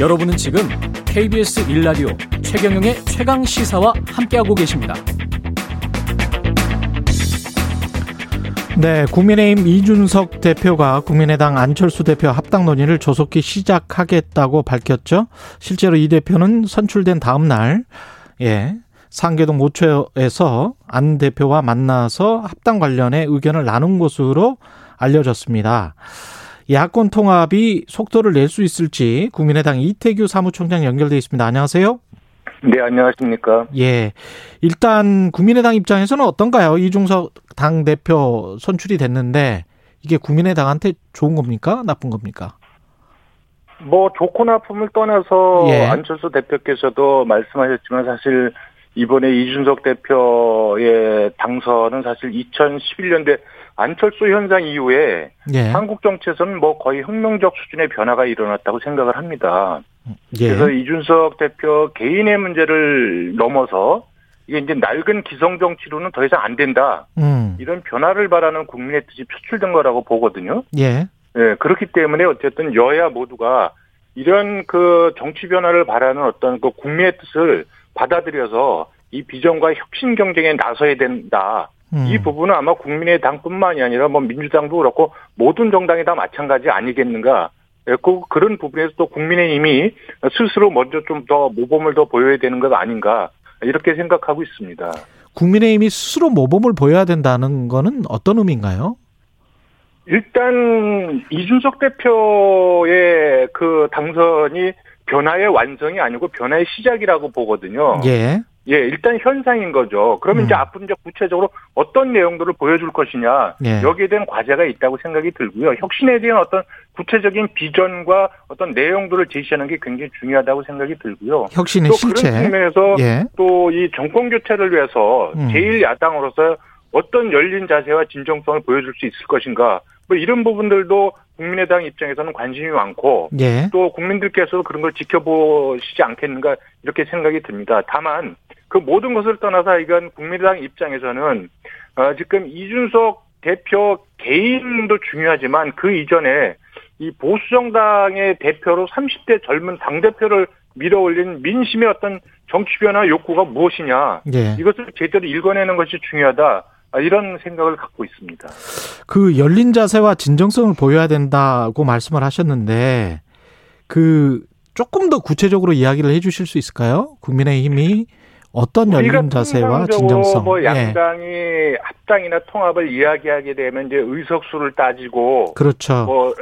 여러분은 지금 KBS 1라디오 최경영의 최강 시사와 함께하고 계십니다. 네, 국민의힘 이준석 대표가 국민의당 안철수 대표 합당 논의를 조속히 시작하겠다고 밝혔죠. 실제로 이 대표는 선출된 다음 날, 예, 상계동 모처에서 안 대표와 만나서 합당 관련해 의견을 나눈 것으로 알려졌습니다. 야권 통합이 속도를 낼 수 있을지 국민의당 이태규 사무총장 연결돼 있습니다. 안녕하세요. 네, 안녕하십니까. 예. 일단 국민의당 입장에서는 어떤가요? 이중석 당 대표 선출이 됐는데 이게 국민의당한테 좋은 겁니까? 나쁜 겁니까? 뭐 좋고 나쁨을 떠나서 예. 안철수 대표께서도 말씀하셨지만 사실 이번에 이준석 대표의 당선은 사실 2011년대 안철수 현상 이후에 예. 한국 정치에서는 뭐 거의 혁명적 수준의 변화가 일어났다고 생각을 합니다. 예. 그래서 이준석 대표 개인의 문제를 넘어서 이게 이제 낡은 기성 정치로는 더 이상 안 된다. 음. 이런 변화를 바라는 국민의 뜻이 표출된 거라고 보거든요. 예. 예, 그렇기 때문에 어쨌든 여야 모두가 이런 그 정치 변화를 바라는 어떤 그 국민의 뜻을 받아들여서 이 비전과 혁신 경쟁에 나서야 된다. 음. 이 부분은 아마 국민의당뿐만이 아니라 뭐 민주당도 그렇고 모든 정당이 다 마찬가지 아니겠는가. 예, 그, 그런 부분에서 또 국민의힘이 스스로 먼저 좀 더 모범을 더 보여야 되는 것 아닌가. 이렇게 생각하고 있습니다. 국민의힘이 스스로 모범을 보여야 된다는 거는 어떤 의미인가요? 일단 이준석 대표의 그 당선이 변화의 완성이 아니고 변화의 시작이라고 보거든요. 예. 예, 일단 현상인 거죠. 그러면 음. 이제 앞으로 이제 구체적으로 어떤 내용들을 보여줄 것이냐 예. 여기에 대한 과제가 있다고 생각이 들고요. 혁신에 대한 어떤 구체적인 비전과 어떤 내용들을 제시하는 게 굉장히 중요하다고 생각이 들고요. 혁신의 또 실체. 그런 측면에서 예. 또이 정권 교체를 위해서 음. 제일 야당으로서 어떤 열린 자세와 진정성을 보여줄 수 있을 것인가 뭐 이런 부분들도 국민의당 입장에서는 관심이 많고 예. 또 국민들께서도 그런 걸 지켜보시지 않겠는가 이렇게 생각이 듭니다. 다만 그 모든 것을 떠나서 이건 국민의당 입장에서는 어, 지금 이준석 대표 개인도 중요하지만 그 이전에 이 보수 정당의 대표로 30대 젊은 당 대표를 밀어올린 민심의 어떤 정치 변화 욕구가 무엇이냐 예. 이것을 제대로 읽어내는 것이 중요하다 아, 이런 생각을 갖고 있습니다. 그 열린 자세와 진정성을 보여야 된다고 말씀을 하셨는데 그 조금 더 구체적으로 이야기를 해 주실 수 있을까요? 국민의힘이 어떤 열린 자세와 진정성. 뭐 예. 양당이 합당이나 통합을 이야기하게 되면 이제 의석수를 따지고 그렇죠. 뭐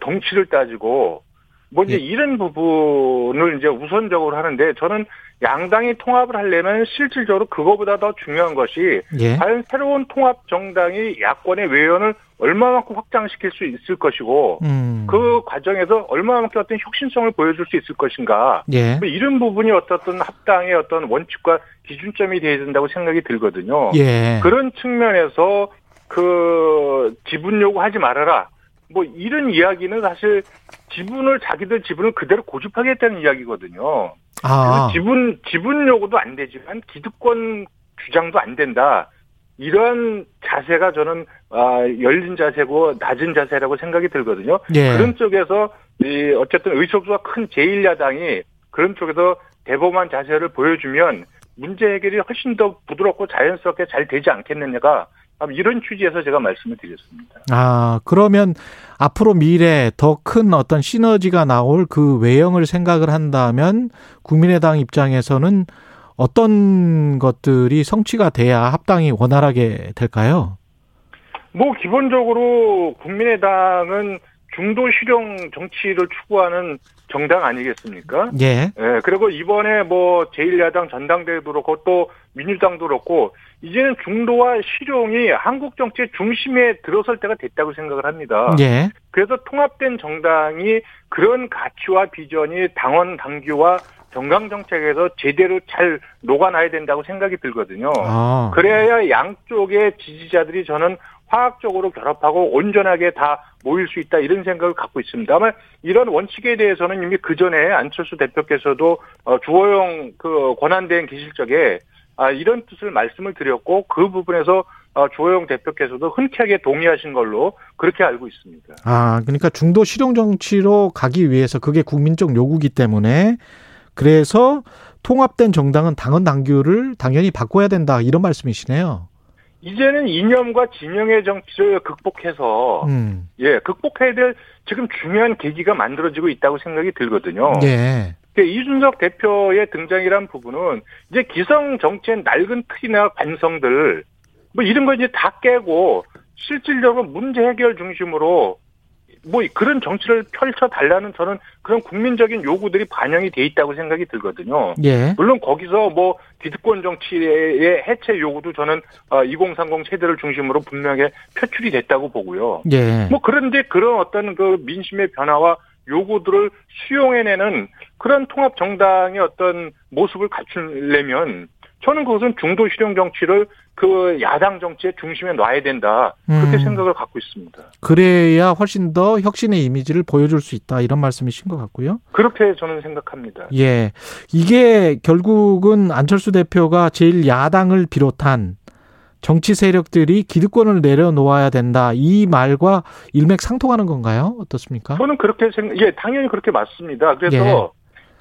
덩치를 따지고 뭐 이제 예. 이런 부분을 이제 우선적으로 하는데 저는 양당이 통합을 하려면 실질적으로 그거보다 더 중요한 것이 예. 과연 새로운 통합 정당이 야권의 외연을 얼마만큼 확장시킬 수 있을 것이고 음. 그 과정에서 얼마만큼 어떤 혁신성을 보여줄 수 있을 것인가 예. 뭐 이런 부분이 어떻든 합당의 어떤 원칙과 기준점이 되어야 된다고 생각이 들거든요. 예. 그런 측면에서 그 지분 요구하지 말아라. 뭐 이런 이야기는 사실 지분을 자기들 지분을 그대로 고집하겠다는 이야기거든요. 아. 그래서 지분 지분 요구도 안 되지만 기득권 주장도 안 된다. 이러한 자세가 저는 아, 열린 자세고 낮은 자세라고 생각이 들거든요. 예. 그런 쪽에서 이 어쨌든 의석수가 큰 제1야당이 그런 쪽에서 대범한 자세를 보여주면 문제 해결이 훨씬 더 부드럽고 자연스럽게 잘 되지 않겠느냐가 이런 취지에서 제가 말씀을 드렸습니다. 아, 그러면 앞으로 미래 더 큰 어떤 시너지가 나올 그 외형을 생각을 한다면 국민의당 입장에서는 어떤 것들이 성취가 돼야 합당이 원활하게 될까요? 뭐 기본적으로 국민의당은 중도 실용 정치를 추구하는 정당 아니겠습니까? 예. 예, 그리고 이번에 뭐 제1야당 전당대회도 그렇고 또 민주당도 그렇고 이제는 중도와 실용이 한국 정치의 중심에 들어설 때가 됐다고 생각을 합니다. 예. 그래서 통합된 정당이 그런 가치와 비전이 당원 당규와 정강 정책에서 제대로 잘 녹아나야 된다고 생각이 들거든요. 아. 그래야 양쪽의 지지자들이 저는 화학적으로 결합하고 온전하게 다 모일 수 있다 이런 생각을 갖고 있습니다. 다만 이런 원칙에 대해서는 이미 그 전에 안철수 대표께서도 어, 주호영 그 권한대행 계실 적에 아 이런 뜻을 말씀을 드렸고 그 부분에서 어, 주호영 대표께서도 흔쾌하게 동의하신 걸로 그렇게 알고 있습니다. 아, 그러니까 중도 실용 정치로 가기 위해서 그게 국민적 요구기 때문에 그래서 통합된 정당은 당헌 당규를 당연히 바꿔야 된다 이런 말씀이시네요. 이제는 이념과 진영의 정치를 극복해서 음. 예 극복해야 될 지금 중요한 계기가 만들어지고 있다고 생각이 들거든요. 예. 그러니까 이준석 대표의 등장이란 부분은 이제 기성 정치의 낡은 틀이나 관성들 뭐 이런 거 이제 다 깨고 실질적으로 문제 해결 중심으로 뭐 그런 정치를 펼쳐 달라는 저는 그런 국민적인 요구들이 반영이 돼 있다고 생각이 들거든요. 예. 물론 거기서 뭐 기득권 정치의 해체 요구도 저는 2030 세대를 중심으로 분명하게 표출이 됐다고 보고요. 예. 뭐 그런데 그런 어떤 그 민심의 변화와 요구들을 수용해내는 그런 통합 정당의 어떤 모습을 갖추려면 저는 그것은 중도 실용 정치를 그 야당 정치의 중심에 놔야 된다 그렇게 음. 생각을 갖고 있습니다. 그래야 훨씬 더 혁신의 이미지를 보여줄 수 있다 이런 말씀이신 것 같고요. 그렇게 저는 생각합니다. 예. 이게 결국은 안철수 대표가 제일 야당을 비롯한 정치 세력들이 기득권을 내려놓아야 된다. 이 말과 일맥상통하는 건가요? 어떻습니까? 저는 그렇게 생각, 예, 당연히 그렇게 맞습니다. 그래서 예.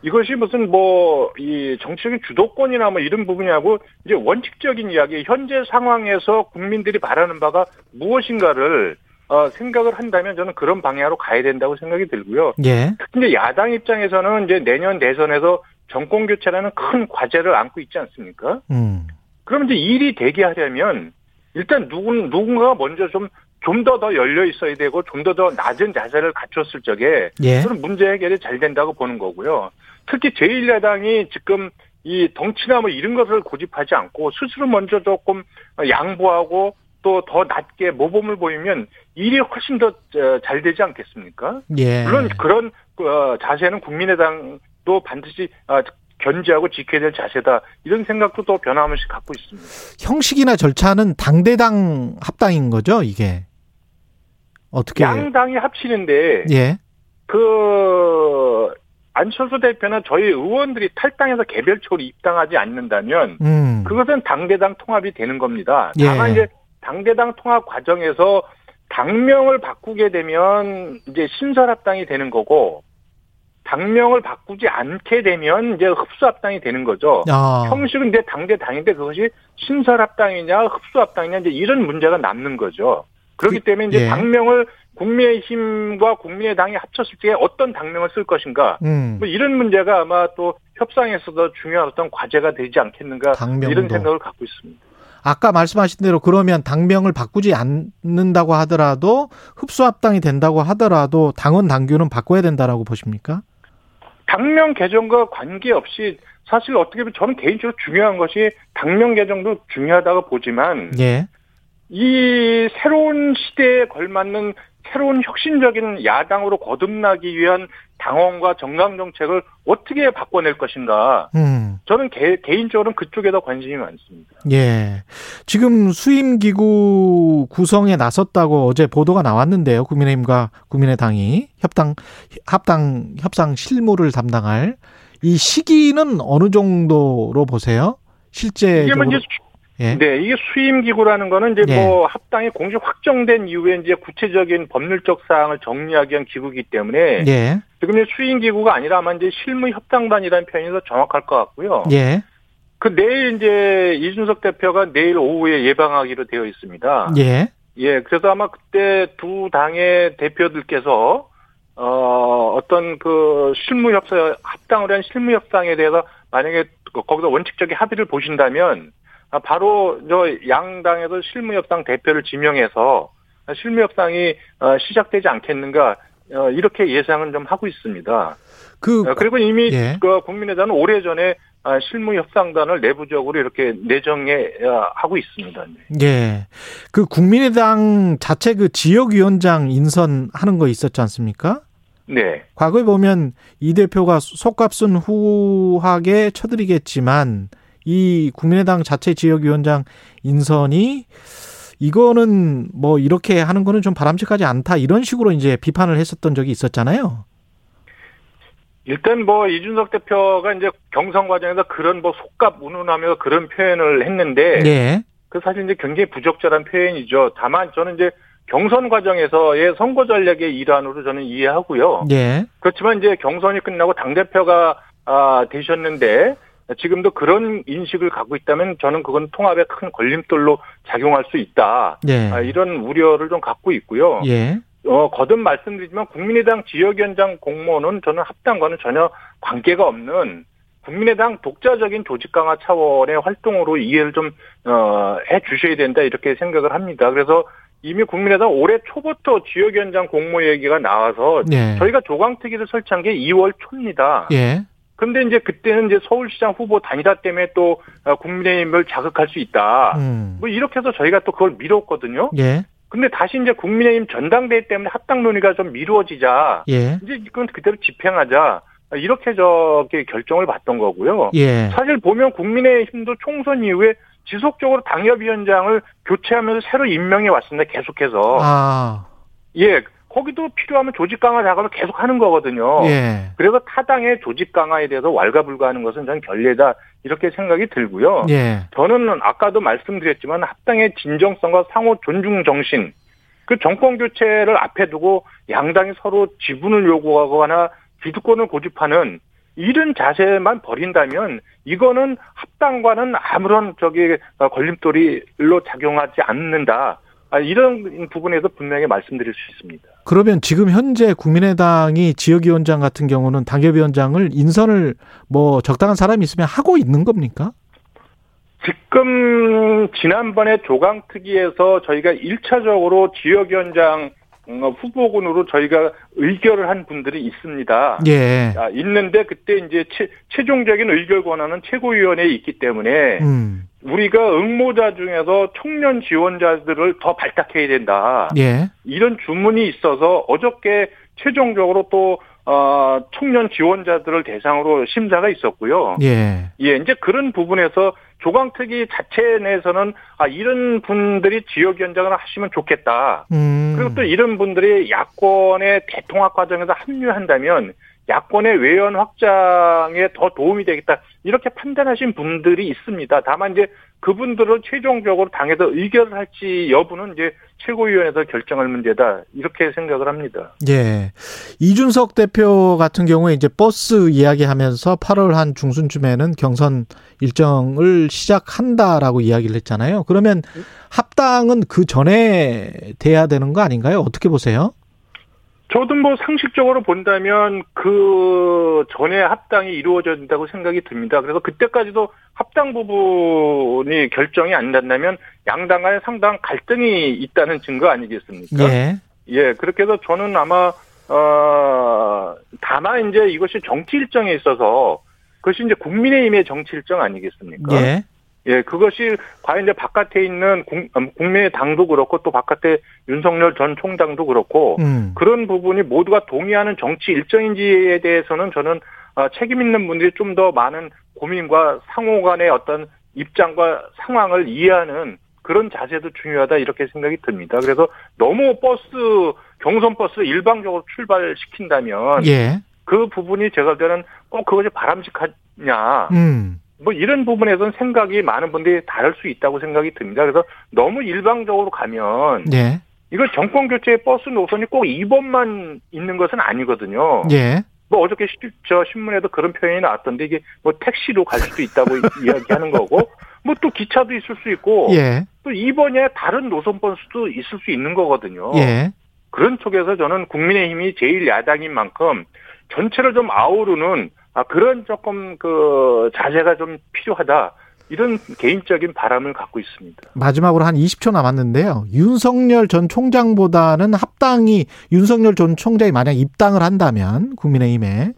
이것이 무슨 뭐, 이 정치적인 주도권이나 뭐 이런 부분이하고 이제 원칙적인 이야기, 현재 상황에서 국민들이 바라는 바가 무엇인가를 어, 생각을 한다면 저는 그런 방향으로 가야 된다고 생각이 들고요. 예. 특히 야당 입장에서는 이제 내년 대선에서 정권 교체라는 큰 과제를 안고 있지 않습니까? 음. 그럼 이제 일이 되게 하려면 일단 누군 누군가가 먼저 좀 좀 더 더 열려 있어야 되고 좀 더 더 낮은 자세를 갖췄을 적에 예. 저는 문제 해결이 잘 된다고 보는 거고요. 특히 제1야당이 지금 이 덩치나 뭐 이런 것을 고집하지 않고 스스로 먼저 조금 양보하고 또 더 낮게 모범을 보이면 일이 훨씬 더 잘 되지 않겠습니까? 예. 물론 그런 어, 자세는 국민의당도 반드시 아, 견지하고 지켜야 될 자세다 이런 생각도 또 변함없이 갖고 있습니다. 형식이나 절차는 당대당 합당인 거죠, 이게. 어떻게 양당이 합치는데 예. 그 안철수 대표나 저희 의원들이 탈당해서 개별적으로 입당하지 않는다면 음. 그것은 당대당 통합이 되는 겁니다. 예. 다만 이제 당대당 통합 과정에서 당명을 바꾸게 되면 이제 신설합당이 되는 거고 당명을 바꾸지 않게 되면 이제 흡수합당이 되는 거죠. 아. 형식은 이제 당대당인데 그것이 신설합당이냐 흡수합당이냐 이제 이런 문제가 남는 거죠. 그렇기 그- 때문에 이제 예. 당명을 국민의힘과 국민의당이 합쳤을 때 어떤 당명을 쓸 것인가 음. 뭐 이런 문제가 아마 또 협상에서도 중요한 어떤 과제가 되지 않겠는가 당명도. 이런 생각을 갖고 있습니다. 아까 말씀하신 대로 그러면 당명을 바꾸지 않는다고 하더라도 흡수합당이 된다고 하더라도 당원 당규는 바꿔야 된다라고 보십니까? 당명 개정과 관계없이 사실 어떻게 보면 저는 개인적으로 중요한 것이 당명 개정도 중요하다고 보지만 예. 이 새로운 시대에 걸맞는 새로운 혁신적인 야당으로 거듭나기 위한 당원과 정강 정책을 어떻게 바꿔낼 것인가 음. 저는 개, 개인적으로는 그쪽에 더 관심이 많습니다. 예. 지금 수임 기구 구성에 나섰다고 어제 보도가 나왔는데요. 국민의힘과 국민의당이 협당 합당 협상 실무를 담당할 이 시기는 어느 정도로 보세요? 이게 실제적으로 뭐 이제 예. 네, 이게 수임 기구라는 거는 이제 예. 뭐 합당이 공식 확정된 이후에 이제 구체적인 법률적 사항을 정리하기 위한 기구이기 때문에 예. 지금 이제 수임 기구가 아니라 아마 이제 실무 협상단이라는 표현이 더 정확할 것 같고요. 예. 그 내일 이제 이준석 대표가 내일 오후에 예방하기로 되어 있습니다. 예. 예, 그래서 아마 그때 두 당의 대표들께서 어 어떤 그 실무 협상 합당을 한 실무 협상에 대해서 만약에 거기서 원칙적인 합의를 보신다면 아, 바로 저 양당에서 실무협상 대표를 지명해서 실무협상이 어, 시작되지 않겠는가 어, 이렇게 예상은 좀 하고 있습니다. 그 어, 그리고 이미 예. 그 국민의당은 오래 전에 아, 실무 협상단을 내부적으로 이렇게 내정해 어, 하고 있습니다. 예. 그 국민의당 자체 그 지역위원장 인선하는 거 있었지 않습니까? 네. 과거에 보면 이 대표가 속값은 후하게 쳐드리겠지만 이 국민의당 자체 지역위원장 인선이 이거는 뭐 이렇게 하는 거는 좀 바람직하지 않다 이런 식으로 이제 비판을 했었던 적이 있었잖아요. 일단 뭐 이준석 대표가 이제 경선 과정에서 그런 뭐 속값 운운하면서 그런 표현을 했는데 예. 그 사실 이제 굉장히 부적절한 표현이죠. 다만 저는 이제 경선 과정에서의 선거 전략의 일환으로 저는 이해하고요. 예. 그렇지만 이제 경선이 끝나고 당 대표가 아, 되셨는데 지금도 그런 인식을 갖고 있다면 저는 그건 통합에 큰 걸림돌로 작용할 수 있다. 예. 아, 이런 우려를 좀 갖고 있고요. 예. 어, 거듭 말씀드리지만 국민의당 지역위원장 공모는 저는 합당과는 전혀 관계가 없는 국민의당 독자적인 조직 강화 차원의 활동으로 이해를 좀, 어, 해 주셔야 된다 이렇게 생각을 합니다. 그래서 이미 국민의당 올해 초부터 지역위원장 공모 얘기가 나와서 예. 저희가 조강특위를 설치한 게 2월 초입니다. 예. 근데 이제 그때는 이제 서울시장 후보 단일화 때문에 또 어, 국민의힘을 자극할 수 있다. 음. 뭐 이렇게 해서 저희가 또 그걸 미뤘거든요. 예. 근데 다시 이제 국민의힘 전당대회 때문에 합당 논의가 좀 미루어지자 예. 이제 이건 그대로 집행하자 이렇게 저기 결정을 받던 거고요. 예. 사실 보면 국민의힘도 총선 이후에 지속적으로 당협위원장을 교체하면서 새로 임명해 왔습니다. 계속해서 아. 예 거기도 필요하면 조직 강화 작업을 계속 하는 거거든요. 예. 그래서 타당의 조직 강화에 대해서 왈가불가하는 것은 저는 결례다 이렇게 생각이 들고요. 예. 저는 아까도 말씀드렸지만 합당의 진정성과 상호 존중 정신, 그 정권 교체를 앞에 두고 양당이 서로 지분을 요구하거나 기득권을 고집하는 이런 자세만 버린다면 이거는 합당과는 아무런 저기 걸림돌이로 작용하지 않는다. 아, 이런 부분에서 분명히 말씀드릴 수 있습니다. 그러면 지금 현재 국민의당이 지역위원장 같은 경우는 당협위원장을 인선을 뭐 적당한 사람이 있으면 하고 있는 겁니까? 지금 지난번에 조강특위에서 저희가 1차적으로 지역위원장 어, 후보군으로 저희가 의결을 한 분들이 있습니다. 예. 아, 있는데 그때 이제 최, 최종적인 의결 권한은 최고위원회에 있기 때문에 음. 우리가 응모자 중에서 청년 지원자들을 더 발탁해야 된다. 예. 이런 주문이 있어서 어저께 최종적으로 또 어, 청년 지원자들을 대상으로 심사가 있었고요. 예. 예, 이제 그런 부분에서 조강특위 자체 내에서는 아 이런 분들이 지역위원장을 하시면 좋겠다. 음. 그리고 또 이런 분들이 야권의 대통합 과정에서 합류한다면 야권의 외연 확장에 더 도움이 되겠다. 이렇게 판단하신 분들이 있습니다. 다만 이제 그분들을 최종적으로 당에서 의결을 할지 여부는 이제 최고위원회에서 결정할 문제다. 이렇게 생각을 합니다. 예. 이준석 대표 같은 경우에 이제 버스 이야기하면서 8월 한 중순쯤에는 경선 일정을 시작한다라고 이야기를 했잖아요. 그러면 합당은 그 전에 돼야 되는 거 아닌가요? 어떻게 보세요? 저도 뭐 상식적으로 본다면 그 전에 합당이 이루어져야 된다고 생각이 듭니다. 그래서 그때까지도 합당 부분이 결정이 안 된다면 양당 간에 상당한 갈등이 있다는 증거 아니겠습니까? 예. 예, 그렇게 해서 저는 아마 어 다만 이제 이것이 정치 일정에 있어서 그것이 이제 국민의힘의 정치 일정 아니겠습니까? 예. 예, 그것이 과연 이제 바깥에 있는 국, 음, 국민의당도 그렇고 또 바깥에 윤석열 전 총장도 그렇고 음. 그런 부분이 모두가 동의하는 정치 일정인지에 대해서는 저는 어, 책임 있는 분들이 좀 더 많은 고민과 상호 간의 어떤 입장과 상황을 이해하는 그런 자세도 중요하다 이렇게 생각이 듭니다. 그래서 너무 버스 경선 버스를 일방적으로 출발시킨다면 예. 그 부분이 제가 볼 때는 꼭 그것이 바람직하냐 음. 뭐 이런 부분에서는 생각이 많은 분들이 다를 수 있다고 생각이 듭니다. 그래서 너무 일방적으로 가면 예. 이거 정권 교체의 버스 노선이 꼭 2번만 있는 것은 아니거든요. 예. 뭐 어저께 시, 저 신문에도 그런 표현이 나왔던데 이게 뭐 택시로 갈 수도 있다고 이야기하는 거고 뭐 또 기차도 있을 수 있고 예. 또 2번에 다른 노선 버스도 있을 수 있는 거거든요. 예. 그런 쪽에서 저는 국민의힘이 제일 야당인 만큼 전체를 좀 아우르는 아 그런 조금 그 자세가 좀 필요하다. 이런 개인적인 바람을 갖고 있습니다. 마지막으로 한 20초 남았는데요. 윤석열 전 총장보다는 합당이 윤석열 전 총장이 만약 입당을 한다면 국민의힘에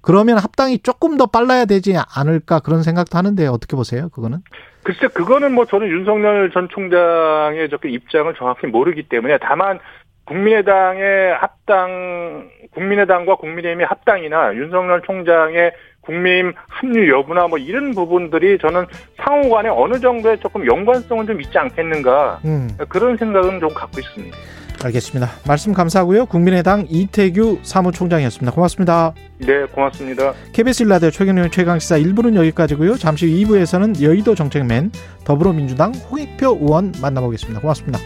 그러면 합당이 조금 더 빨라야 되지 않을까 그런 생각도 하는데 어떻게 보세요? 그거는? 글쎄 그거는 뭐 저는 윤석열 전 총장의 저 입장을 정확히 모르기 때문에 다만 국민의당의 합당 국민의당과 국민의힘의 합당이나 윤석열 총장의 국민의힘 합류 여부나 뭐 이런 부분들이 저는 상호 간에 어느 정도의 조금 연관성은 좀 있지 않겠는가 음. 그런 생각은 좀 갖고 있습니다. 알겠습니다. 말씀 감사하고요. 국민의당 이태규 사무총장이었습니다. 고맙습니다. 네, 고맙습니다. KBS 일라디오 최경영 최강시사 1부는 여기까지고요. 잠시 후 2부에서는 여의도 정책맨 더불어민주당 홍익표 의원 만나보겠습니다. 고맙습니다.